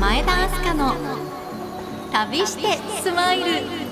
前田明日香の旅してスマイル。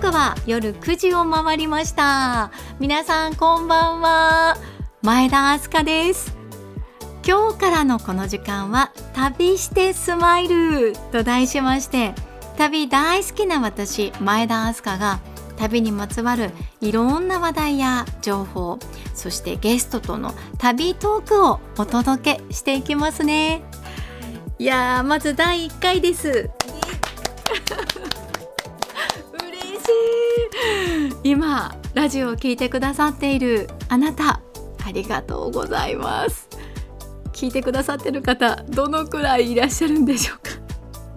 刻は夜9時を回りました。皆さんこんばんは。前田明日香です。今日からのこの時間は旅してスマイル。と題しまして旅大好きな私前田明日香が旅にまつわるいろんな話題や情報そしてゲストとの旅トークをお届けしていきますね。いやーまず第1回です。今ラジオを聞いてくださっているあなたありがとうございます。聞いてくださってる方どのくらいいらっしゃるんでしょうか？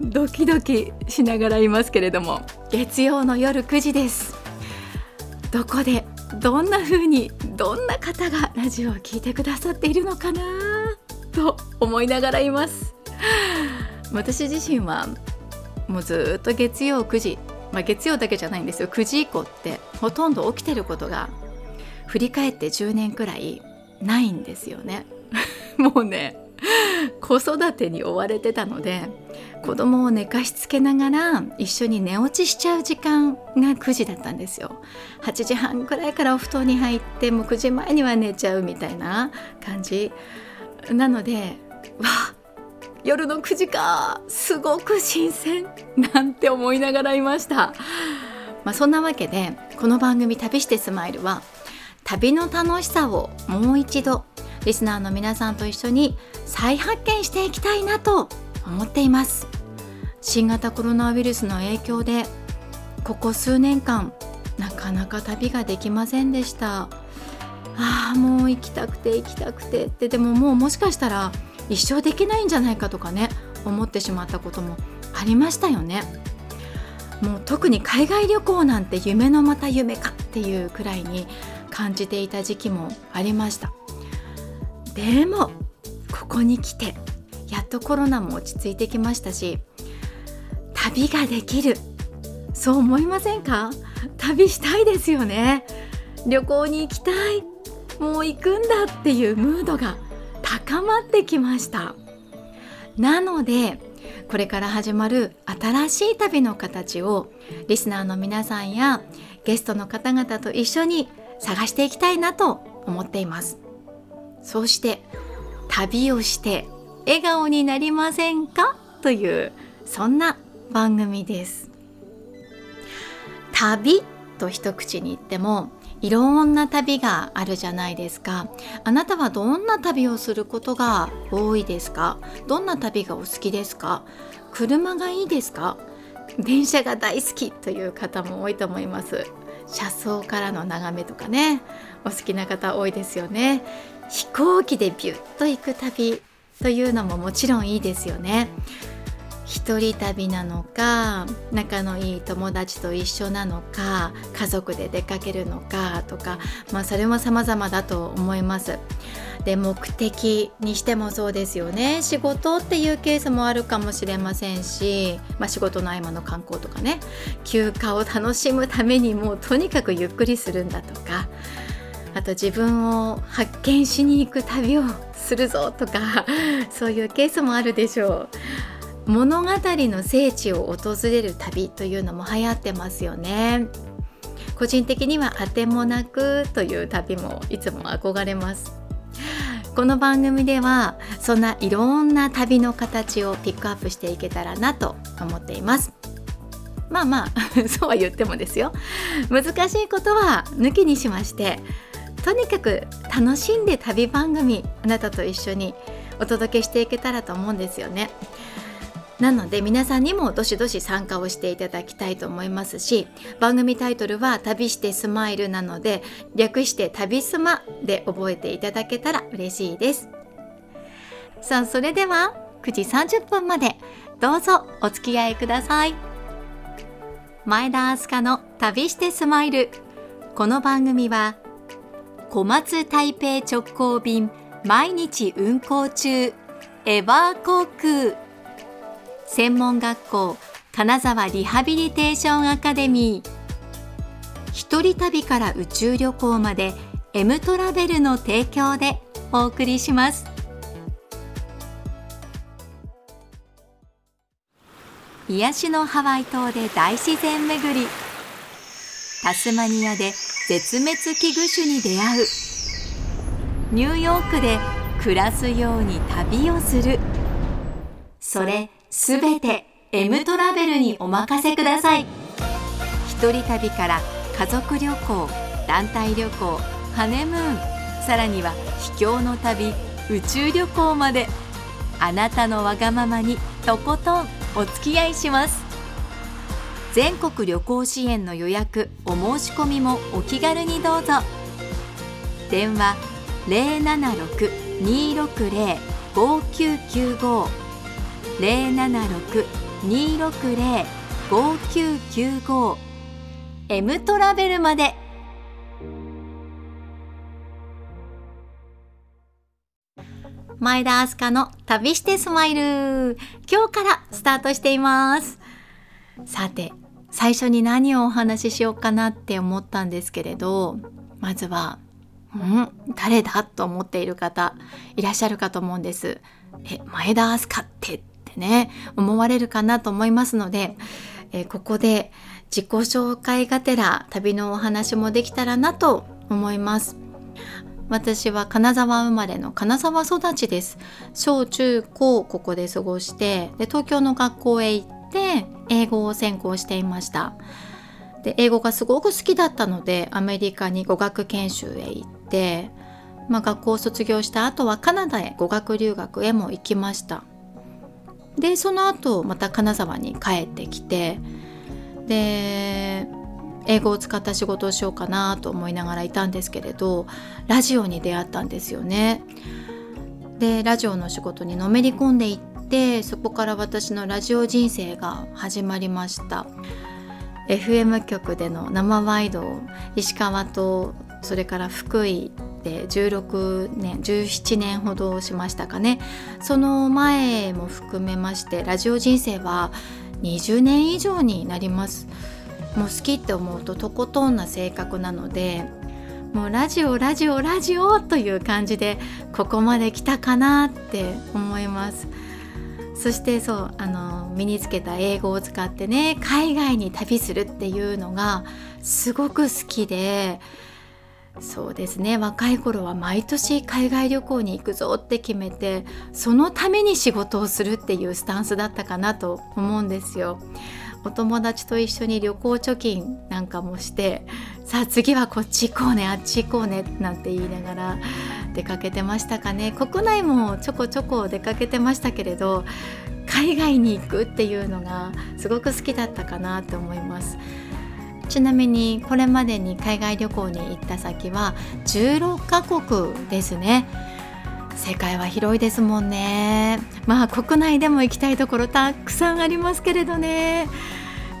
ドキドキしながらいますけれども。月曜の夜9時です。どこでどんな風にどんな方がラジオを聞いてくださっているのかな？と思いながらいます。私自身はもうずっと月曜9時まあ、月曜だけじゃないんですよ9時以降ってほとんど起きてることが振り返って10年くらいないんですよね。もうね子育てに追われてたので子供を寝かしつけながら一緒に寝落ちしちゃう時間が9時だったんですよ8時半くらいからお布団に入ってもう9時前には寝ちゃうみたいな感じなのでわあ夜の9時か。すごく新鮮なんて思いながらいました、まあ、そんなわけでこの番組「旅してスマイル」は旅の楽しさをもう一度リスナーの皆さんと一緒に再発見していきたいなと思っています。新型コロナウイルスの影響でここ数年間なかなか旅ができませんでした。ああもう行きたくて行きたくて。ってでももうもしかしたら一生できないんじゃないかとかね思ってしまったこともありましたよね。もう特に海外旅行なんて夢のまた夢かっていうくらいに感じていた時期もありました。でもここに来てやっとコロナも落ち着いてきましたし旅ができる。そう思いませんか？旅したいですよね。旅行に行きたい。もう行くんだっていうムードが高まってきました。なのでこれから始まる新しい旅の形をリスナーの皆さんやゲストの方々と一緒に探していきたいなと思っています。そうして旅をして笑顔になりませんか？というそんな番組です。旅と一口に言ってもいろんな旅があるじゃないですか。あなたはどんな旅をすることが多いですか？どんな旅がお好きですか？車がいいですか？電車が大好きという方も多いと思います。車窓からの眺めとかね。お好きな方多いですよね。飛行機でビュッと行く旅というのももちろんいいですよね。一人旅なのか仲のいい友達と一緒なのか家族で出かけるのかとか、まあ、それも様々だと思います。で目的にしてもそうですよね仕事っていうケースもあるかもしれませんし、まあ、仕事の合間の観光とかね休暇を楽しむためにもうとにかくゆっくりするんだとかあと自分を発見しに行く旅をするぞとかそういうケースもあるでしょう。物語の聖地を訪れる旅というのも流行ってますよね。個人的にはあてもなくという旅もいつも憧れます。この番組ではそんないろんな旅の形をピックアップしていけたらなと思っています。まあまあ そうは言ってもですよ。難しいことは抜きにしましてとにかく楽しんで旅番組あなたと一緒にお届けしていけたらと思うんですよね。なので皆さんにもどしどし参加をしていただきたいと思いますし番組タイトルは旅してスマイルなので略して旅スマで覚えていただけたら嬉しいです。さあそれでは9時30分までどうぞお付き合いください。前田明日香の旅してスマイル。この番組は小松台北直行便毎日運行中エバー航空。専門学校金沢リハビリテーションアカデミー。一人旅から宇宙旅行まで M トラベルの提供でお送りします。癒しのハワイ島で大自然巡り。タスマニアで絶滅危惧種に出会う。ニューヨークで暮らすように旅をする。それすべて M トラベルにお任せください。一人旅から家族旅行団体旅行ハネムーン。さらには秘境の旅宇宙旅行まで。あなたのわがままにとことんお付き合いします。全国旅行支援の予約お申し込みもお気軽にどうぞ。電話076-260-5995 076-260-5995 M トラベルまで。前田明日香の旅してスマイル。今日からスタートしています。さて最初に何をお話ししようかなって思ったんですけれどまずはん誰だと思っている方いらっしゃるかと思うんです。え前田明日香ってってね思われるかなと思いますのでえここで自己紹介がてら旅のお話もできたらなと思います。私は金沢生まれの金沢育ちです。小中高ここで過ごしてで東京の学校へ行って英語を専攻していました。で英語がすごく好きだったのでアメリカに語学研修へ行って、まあ、学校を卒業した後はカナダへ語学留学へも行きました。でその後また金沢に帰ってきてで英語を使った仕事をしようかなと思いながらいたんですけれどラジオに出会ったんですよね。でラジオの仕事にのめり込んでいってそこから私のラジオ人生が始まりました。FM 局での生ワイドを石川とそれから福井で16年17年ほどしましたかね。その前も含めましてラジオ人生は20年以上になります。もう好きって思うととことんな性格なのでもうラジオラジオラジオという感じでここまで来たかなって思います。そしてそうあの身につけた英語を使ってね海外に旅するっていうのがすごく好きでそうですね若い頃は毎年海外旅行に行くぞって決めてそのために仕事をするっていうスタンスだったかなと思うんですよ。お友達と一緒に旅行貯金なんかもしてさあ次はこっち行こうねあっち行こうねなんて言いながら出かけてましたかね国内もちょこちょこ出かけてましたけれど海外に行くっていうのがすごく好きだったかなと思います。ちなみにこれまでに海外旅行に行った先は16カ国ですね。世界は広いですもんね。まあ国内でも行きたいところたくさんありますけれどね。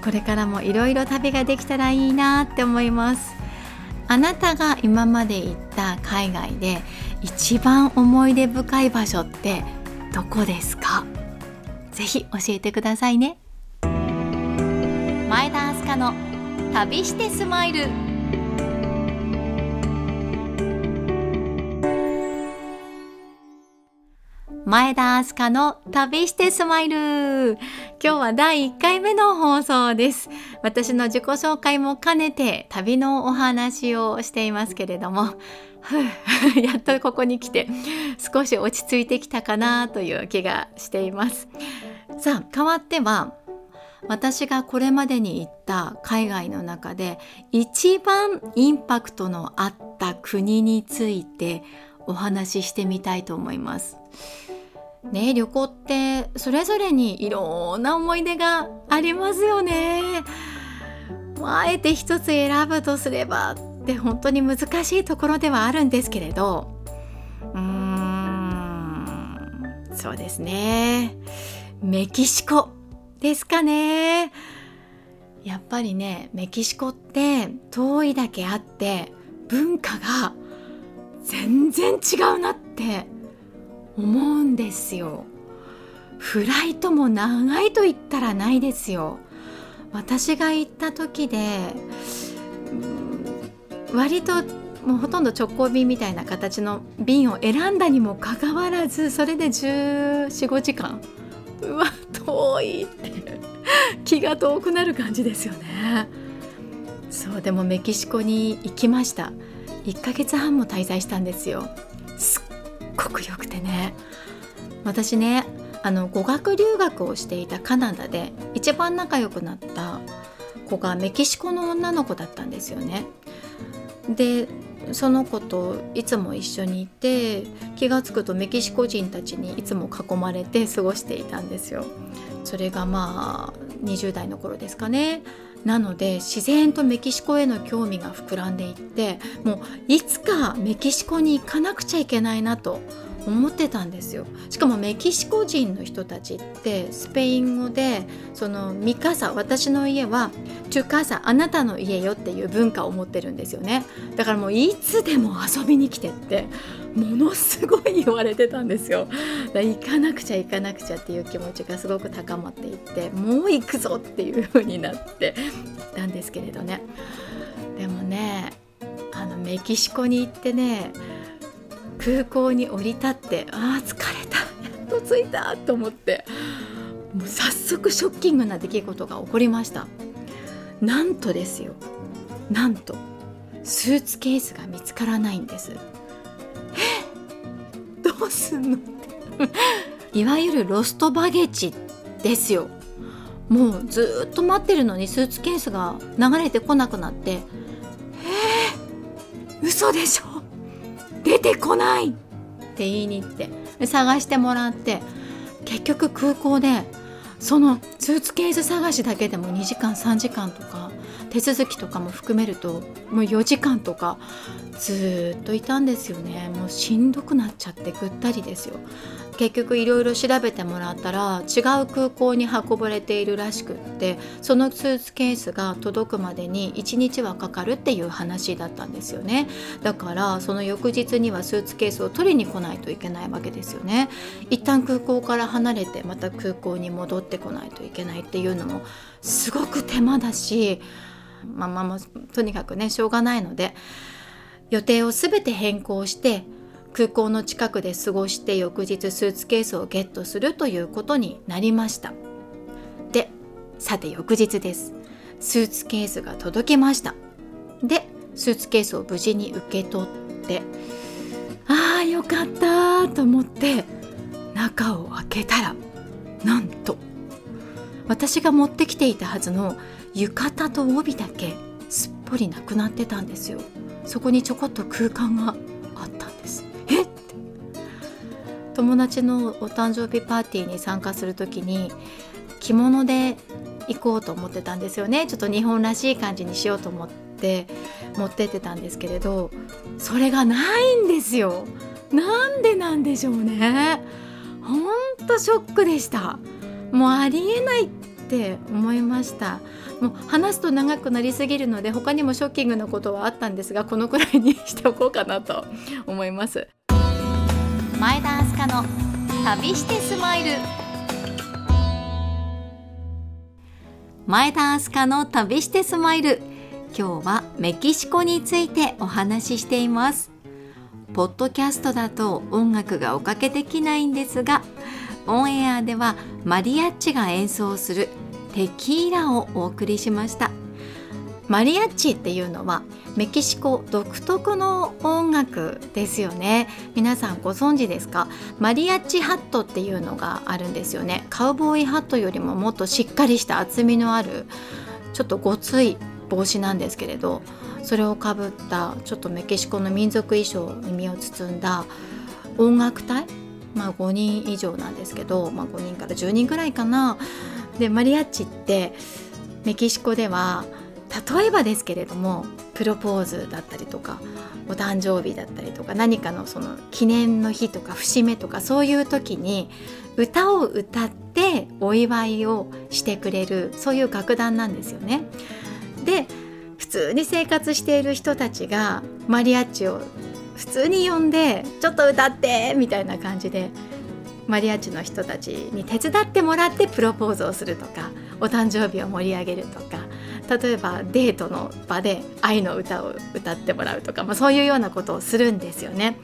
これからもいろいろ旅ができたらいいなって思います。あなたが今まで行った海外で一番思い出深い場所ってどこですか？ぜひ教えてくださいね。前田明日香の旅してスマイル。前田明日香の旅してスマイル。今日は第1回目の放送です。私の自己紹介も兼ねて旅のお話をしていますけれども。やっとここに来て少し落ち着いてきたかなという気がしています。さあ変わっては私がこれまでに行った海外の中で一番インパクトのあった国についてお話ししてみたいと思います。ね旅行ってそれぞれにいろんな思い出がありますよね。あえて一つ選ぶとすればって本当に難しいところではあるんですけれどうーんそうですねメキシコですかね。やっぱりねメキシコって遠いだけあって文化が全然違うなって思うんですよ。フライトも長いと言ったらないですよ。私が行った時で割ともうほとんど直行便みたいな形の便を選んだにもかかわらずそれで1415時間うわ遠いって 気が遠くなる感じですよね。そうでもメキシコに行きました。1ヶ月半も滞在したんですよ。すっごくよくてね。私ねあの語学留学をしていたカナダで一番仲良くなった子がメキシコの女の子だったんですよね。でその子といつも一緒にいて気が付くとメキシコ人たちにいつも囲まれて過ごしていたんですよ。それがまあ20代の頃ですかね。なので自然とメキシコへの興味が膨らんでいってもういつかメキシコに行かなくちゃいけないなと思ってたんですよ。しかもメキシコ人の人たちってスペイン語でそのミカサ私の家はチュカサあなたの家よっていう文化を持ってるんですよね。だからもういつでも遊びに来てってものすごい言われてたんですよ。行かなくちゃ行かなくちゃっていう気持ちがすごく高まっていってもう行くぞっていう風になってたんですけれどね。でもねあのメキシコに行ってね空港に降り立ってあー疲れたやっと着いたと思ってもう早速ショッキングな出来事が起こりました。なんとですよ。なんとスーツケースが見つからないんです。え？どうすんの？いわゆるロストバゲッジですよ。もうずっと待ってるのにスーツケースが流れてこなくなって。え？ー、嘘でしょ？てこない。って言いに行って。探してもらって。結局空港でそのスーツケース探しだけでも2時間3時間とか。手続きとかも含めるともう4時間とかずっといたんですよね。もうしんどくなっちゃってぐったりですよ。結局いろいろ調べてもらったら違う空港に運ばれているらしくってそのスーツケースが届くまでに1日はかかるっていう話だったんですよね。だからその翌日にはスーツケースを取りに来ないといけないわけですよね。一旦空港から離れてまた空港に戻ってこないといけないっていうのもすごく手間だしまあまあまあとにかくねしょうがないので予定を全て変更して空港の近くで過ごして翌日スーツケースをゲットするということになりました。でさて翌日です。スーツケースが届きました。でスーツケースを無事に受け取ってああよかったと思って中を開けたらなんと私が持ってきていたはずの浴衣と帯だけすっぽりなくなってたんですよ。そこにちょこっと空間があったんです。え？って。友達のお誕生日パーティーに参加する時に着物で行こうと思ってたんですよね。ちょっと日本らしい感じにしようと思って持ってってたんですけれどそれがないんですよ。なんでなんでしょうね。ほんとショックでした。もうありえないって思いました。もう話すと長くなりすぎるので他にもショッキングなことはあったんですがこのくらいにしておこうかなと思います。前田明日香の旅してスマイル。前田明日香の旅してスマイル。今日はメキシコについてお話ししています。ポッドキャストだと音楽がおかけできないんですがオンエアではマリアッチが演奏するテキーラをお送りしました。マリアッチっていうのはメキシコ独特の音楽ですよね。皆さんご存知ですか？マリアッチハットっていうのがあるんですよね。カウボーイハットよりももっとしっかりした厚みのあるちょっとごつい帽子なんですけれどそれをかぶったちょっとメキシコの民族衣装に身を包んだ音楽隊？まあ5人以上なんですけど、まあ、5人から10人ぐらいかな。でマリアッチってメキシコでは例えばですけれどもプロポーズだったりとかお誕生日だったりとか何かのその記念の日とか節目とかそういう時に歌を歌ってお祝いをしてくれるそういう楽団なんですよね。で普通に生活している人たちがマリアッチを普通に呼んで「ちょっと歌って!」みたいな感じでマリアッチの人たちに手伝ってもらってプロポーズをするとかお誕生日を盛り上げるとか例えばデートの場で愛の歌を歌ってもらうとか、まあ、そういうようなことをするんですよね。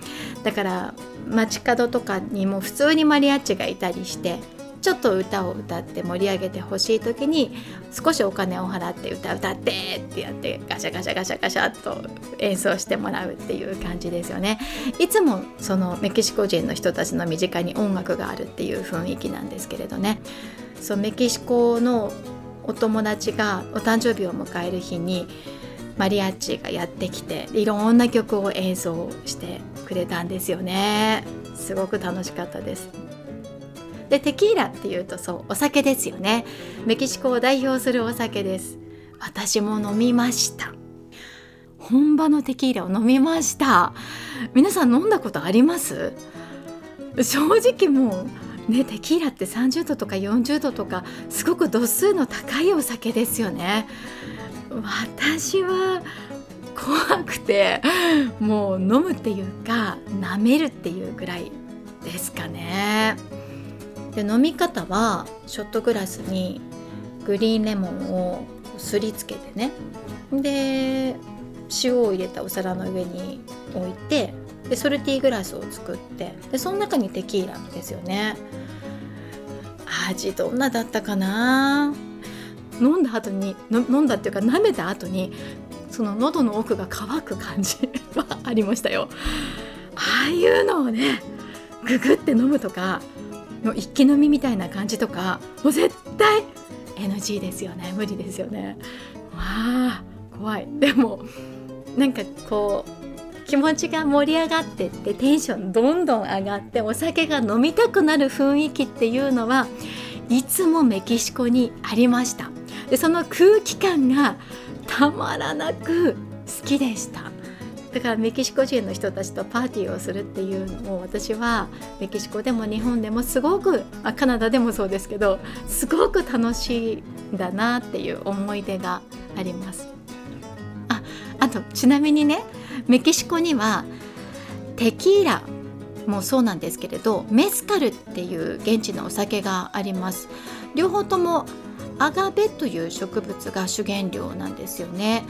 だから街角とかにも普通にマリアッチがいたりしてちょっと歌を歌って盛り上げてほしい時に少しお金を払って歌歌ってってやってガシャガシャガシャガシャっと演奏してもらうっていう感じですよね。いつもそのメキシコ人の人たちの身近に音楽があるっていう雰囲気なんですけれどね。そうメキシコのお友達がお誕生日を迎える日にマリアッチがやってきていろんな曲を演奏してくれたんですよね。すごく楽しかったです。でテキーラっていうとそうお酒ですよね。メキシコを代表するお酒です。私も飲みました。本場のテキーラを飲みました。皆さん飲んだことあります？正直もうねテキーラって30度とか40度とかすごく度数の高いお酒ですよね。私は怖くてもう飲むっていうか舐めるっていうぐらいですかね。で飲み方はショットグラスにグリーンレモンをすりつけてね。で塩を入れたお皿の上に置いてでソルティーグラスを作ってでその中にテキーラですよね。味どんなだったかな？飲んだ後に飲んだっていうか舐めた後にその喉の奥が乾く感じはありましたよ。ああいうのをねググって飲むとかの一気飲みみたいな感じとかもう絶対 NG ですよね。無理ですよね。わあ怖い。でもなんかこう気持ちが盛り上がってってテンションどんどん上がってお酒が飲みたくなる雰囲気っていうのはいつもメキシコにありました。でその空気感がたまらなく好きでした。だからメキシコ人の人たちとパーティーをするっていうのを私はメキシコでも日本でもすごく、あ、カナダでもそうですけどすごく楽しいんだなっていう思い出があります。ああとちなみにねメキシコにはテキーラもそうなんですけれどメスカルっていう現地のお酒があります両方ともアガベという植物が主原料なんですよね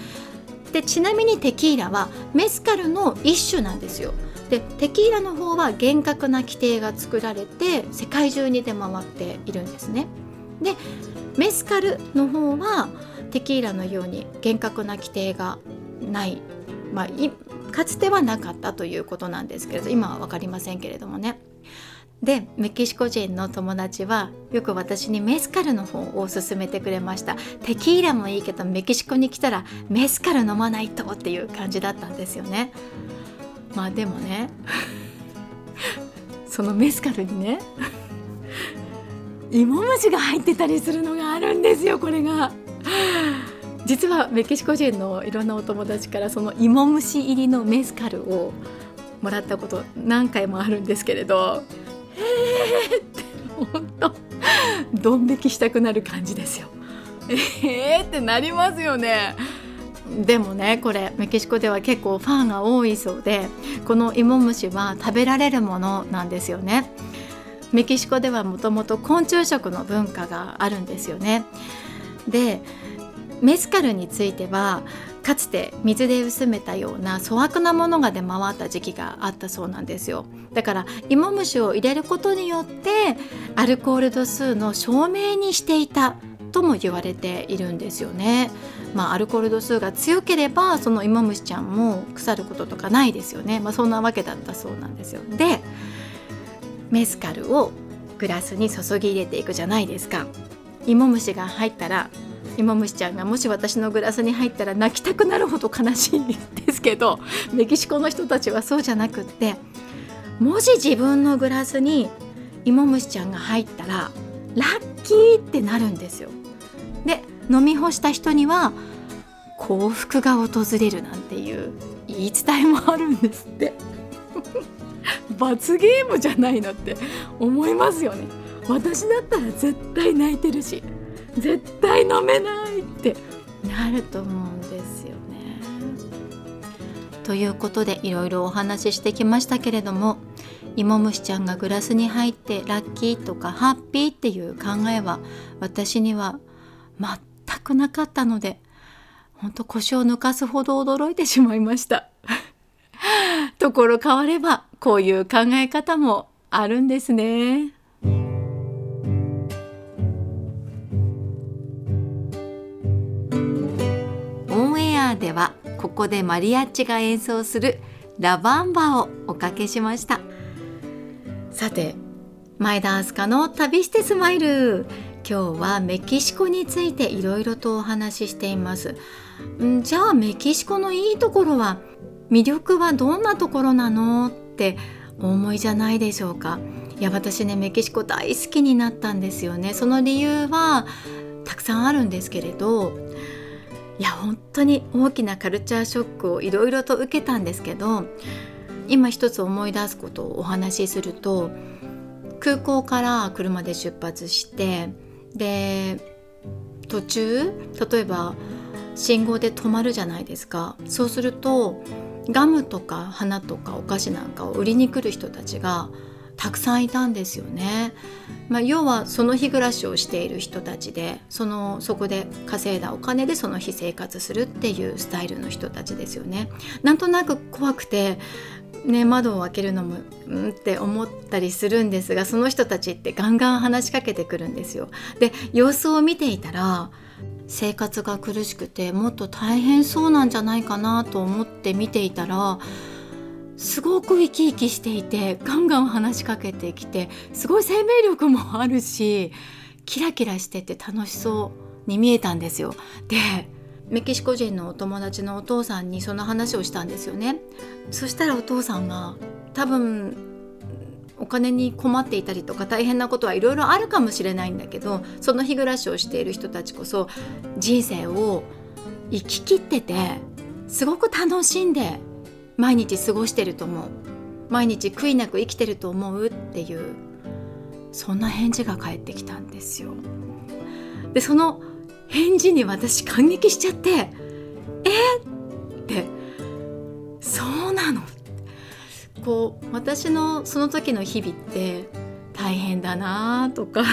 でちなみにテキーラはメスカルの一種なんですよ。でテキーラの方は厳格な規定が作られて世界中に出回っているんですね。でメスカルの方はテキーラのように厳格な規定がない、まあ、かつてはなかったということなんですけれど今は分かりませんけれどもね。でメキシコ人の友達はよく私にメスカルの方を勧めてくれました。テキーラもいいけどメキシコに来たらメスカル飲まないとっていう感じだったんですよね。まあでもね そのメスカルにね芋虫が入ってたりするのがあるんですよこれが。実はメキシコ人のいろんなお友達からその芋虫入りのメスカルをもらったこと何回もあるんですけれどえーって本当ドン引きしたくなる感じですよ。えーってなりますよね。でもねこれメキシコでは結構ファンが多いそうでこの芋虫は食べられるものなんですよね。メキシコではもともと昆虫食の文化があるんですよね。でメスカルについてはかつて水で薄めたような粗悪なものが出回った時期があったそうなんですよ。だから芋虫を入れることによってアルコール度数の証明にしていたとも言われているんですよね。まあ、アルコール度数が強ければその芋虫ちゃんも腐ることとかないですよね、まあ、そんなわけだったそうなんですよ。でメスカルをグラスに注ぎ入れていくじゃないですか。芋虫が入ったら芋虫ちゃんがもし私のグラスに入ったら泣きたくなるほど悲しいですけどメキシコの人たちはそうじゃなくってもし自分のグラスに芋虫ちゃんが入ったらラッキーってなるんですよ。で飲み干した人には幸福が訪れるなんていう言い伝えもあるんですって。罰ゲームじゃないのって思いますよね。私だったら絶対泣いてるし。絶対飲めないってなると思うんですよね。ということでいろいろお話ししてきましたけれども芋虫ちゃんがグラスに入ってラッキーとかハッピーっていう考えは私には全くなかったので本当腰を抜かすほど驚いてしまいましたところ変わればこういう考え方もあるんですねではここでマリアッチが演奏するラバンバをおかけしました。さて前田明日香の旅してスマイル。今日はメキシコについていろいろとお話ししています。んじゃあメキシコのいいところは魅力はどんなところなのってお思いじゃないでしょうか。いや私ねメキシコ大好きになったんですよね。その理由はたくさんあるんですけれどいや本当に大きなカルチャーショックをいろいろと受けたんですけど今一つ思い出すことをお話しすると空港から車で出発してで途中例えば信号で止まるじゃないですか。そうするとガムとか花とかお菓子なんかを売りに来る人たちがたくさんいたんですよね。まあ、要はその日暮らしをしている人たちでそのそこで稼いだお金でその日生活するっていうスタイルの人たちですよね。なんとなく怖くてね、窓を開けるのもうんって思ったりするんですがその人たちってガンガン話しかけてくるんですよ。で様子を見ていたら生活が苦しくてもっと大変そうなんじゃないかなと思って見ていたらすごく生き生きしていてガンガン話しかけてきてすごい生命力もあるしキラキラしてて楽しそうに見えたんですよ。でメキシコ人のお友達のお父さんにその話をしたんですよね。そしたらお父さんが多分お金に困っていたりとか大変なことはいろいろあるかもしれないんだけどその日暮らしをしている人たちこそ人生を生ききっててすごく楽しんで毎日過ごしてると思う毎日悔いなく生きてると思うっていうそんな返事が返ってきたんですよ。でその返事に私感激しちゃって「え？っ!」って「そうなの?」こう私のその時の日々って大変だなとか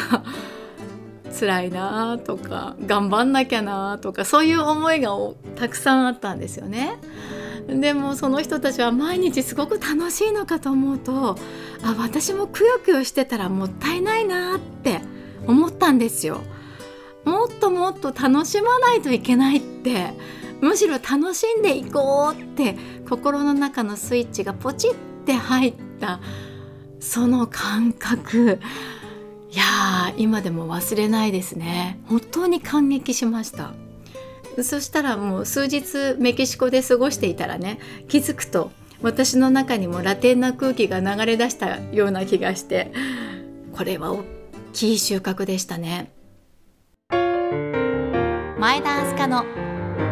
辛いなとか頑張んなきゃなとかそういう思いがたくさんあったんですよね。でもその人たちは毎日すごく楽しいのかと思うとあ私もくよくよしてたらもったいないなって思ったんですよ。もっともっと楽しまないといけないってむしろ楽しんでいこうって心の中のスイッチがポチって入ったその感覚。いや今でも忘れないですね。本当に感激しました。そしたらもう数日メキシコで過ごしていたらね気づくと私の中にもラテンな空気が流れ出したような気がしてこれは大きい収穫でしたね。前田明日香の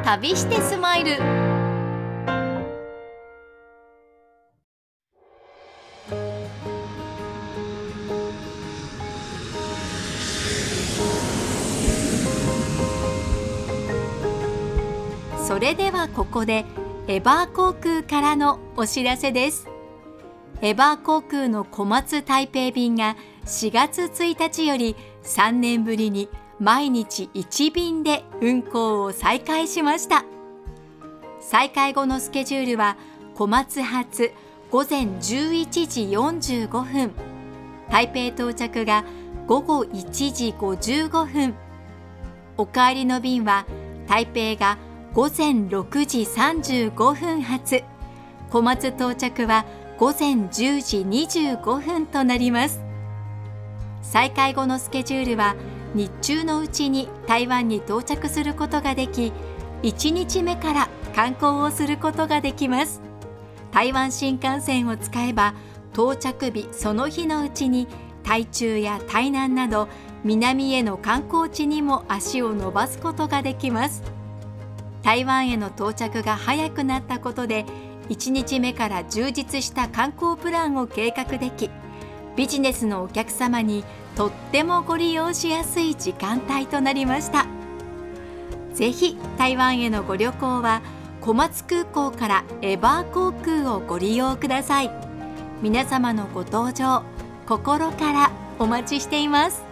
旅してスマイル。それではここでエバー航空からのお知らせです。エバー航空の小松台北便が4月1日より3年ぶりに毎日1便で運航を再開しました。再開後のスケジュールは小松発午前11時45分。台北到着が午後1時55分。お帰りの便は台北が午前6時35分発。小松到着は午前10時25分となります。再開後のスケジュールは日中のうちに台湾に到着することができ1日目から観光をすることができます。台湾新幹線を使えば到着日その日のうちに台中や台南など南への観光地にも足を伸ばすことができます。台湾への到着が早くなったことで1日目から充実した観光プランを計画できビジネスのお客様にとってもご利用しやすい時間帯となりました。ぜひ台湾へのご旅行は小松空港からエバー航空をご利用ください。皆様のご搭乗心からお待ちしています。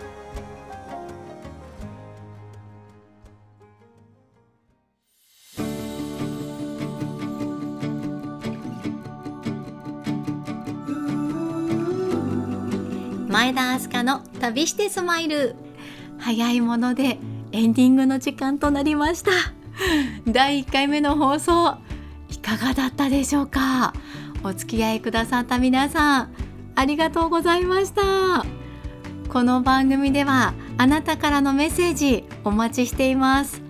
前田明日香の旅してスマイル。早いものでエンディングの時間となりました。第1回目の放送いかがだったでしょうか？お付き合いくださった皆さんありがとうございました。この番組ではあなたからのメッセージお待ちしています。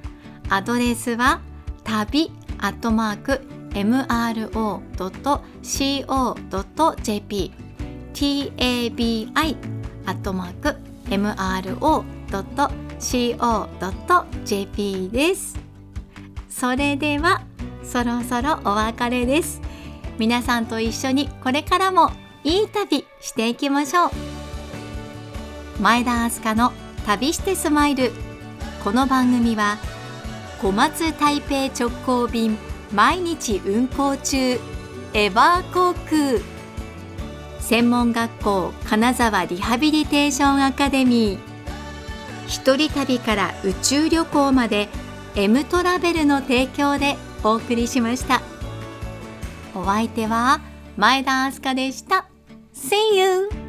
アドレスは旅アットマーク mro.co.jp tabi アットマーク mro.co.jp です。それではそろそろお別れです。皆さんと一緒にこれからもいい旅していきましょう。前田明日香の旅してスマイル。この番組は小松台北直行便毎日運行中エバー航空。専門学校金沢リハビリテーションアカデミー。一人旅から宇宙旅行まで M トラベルの提供でお送りしました。お相手は前田明日香でした。See you!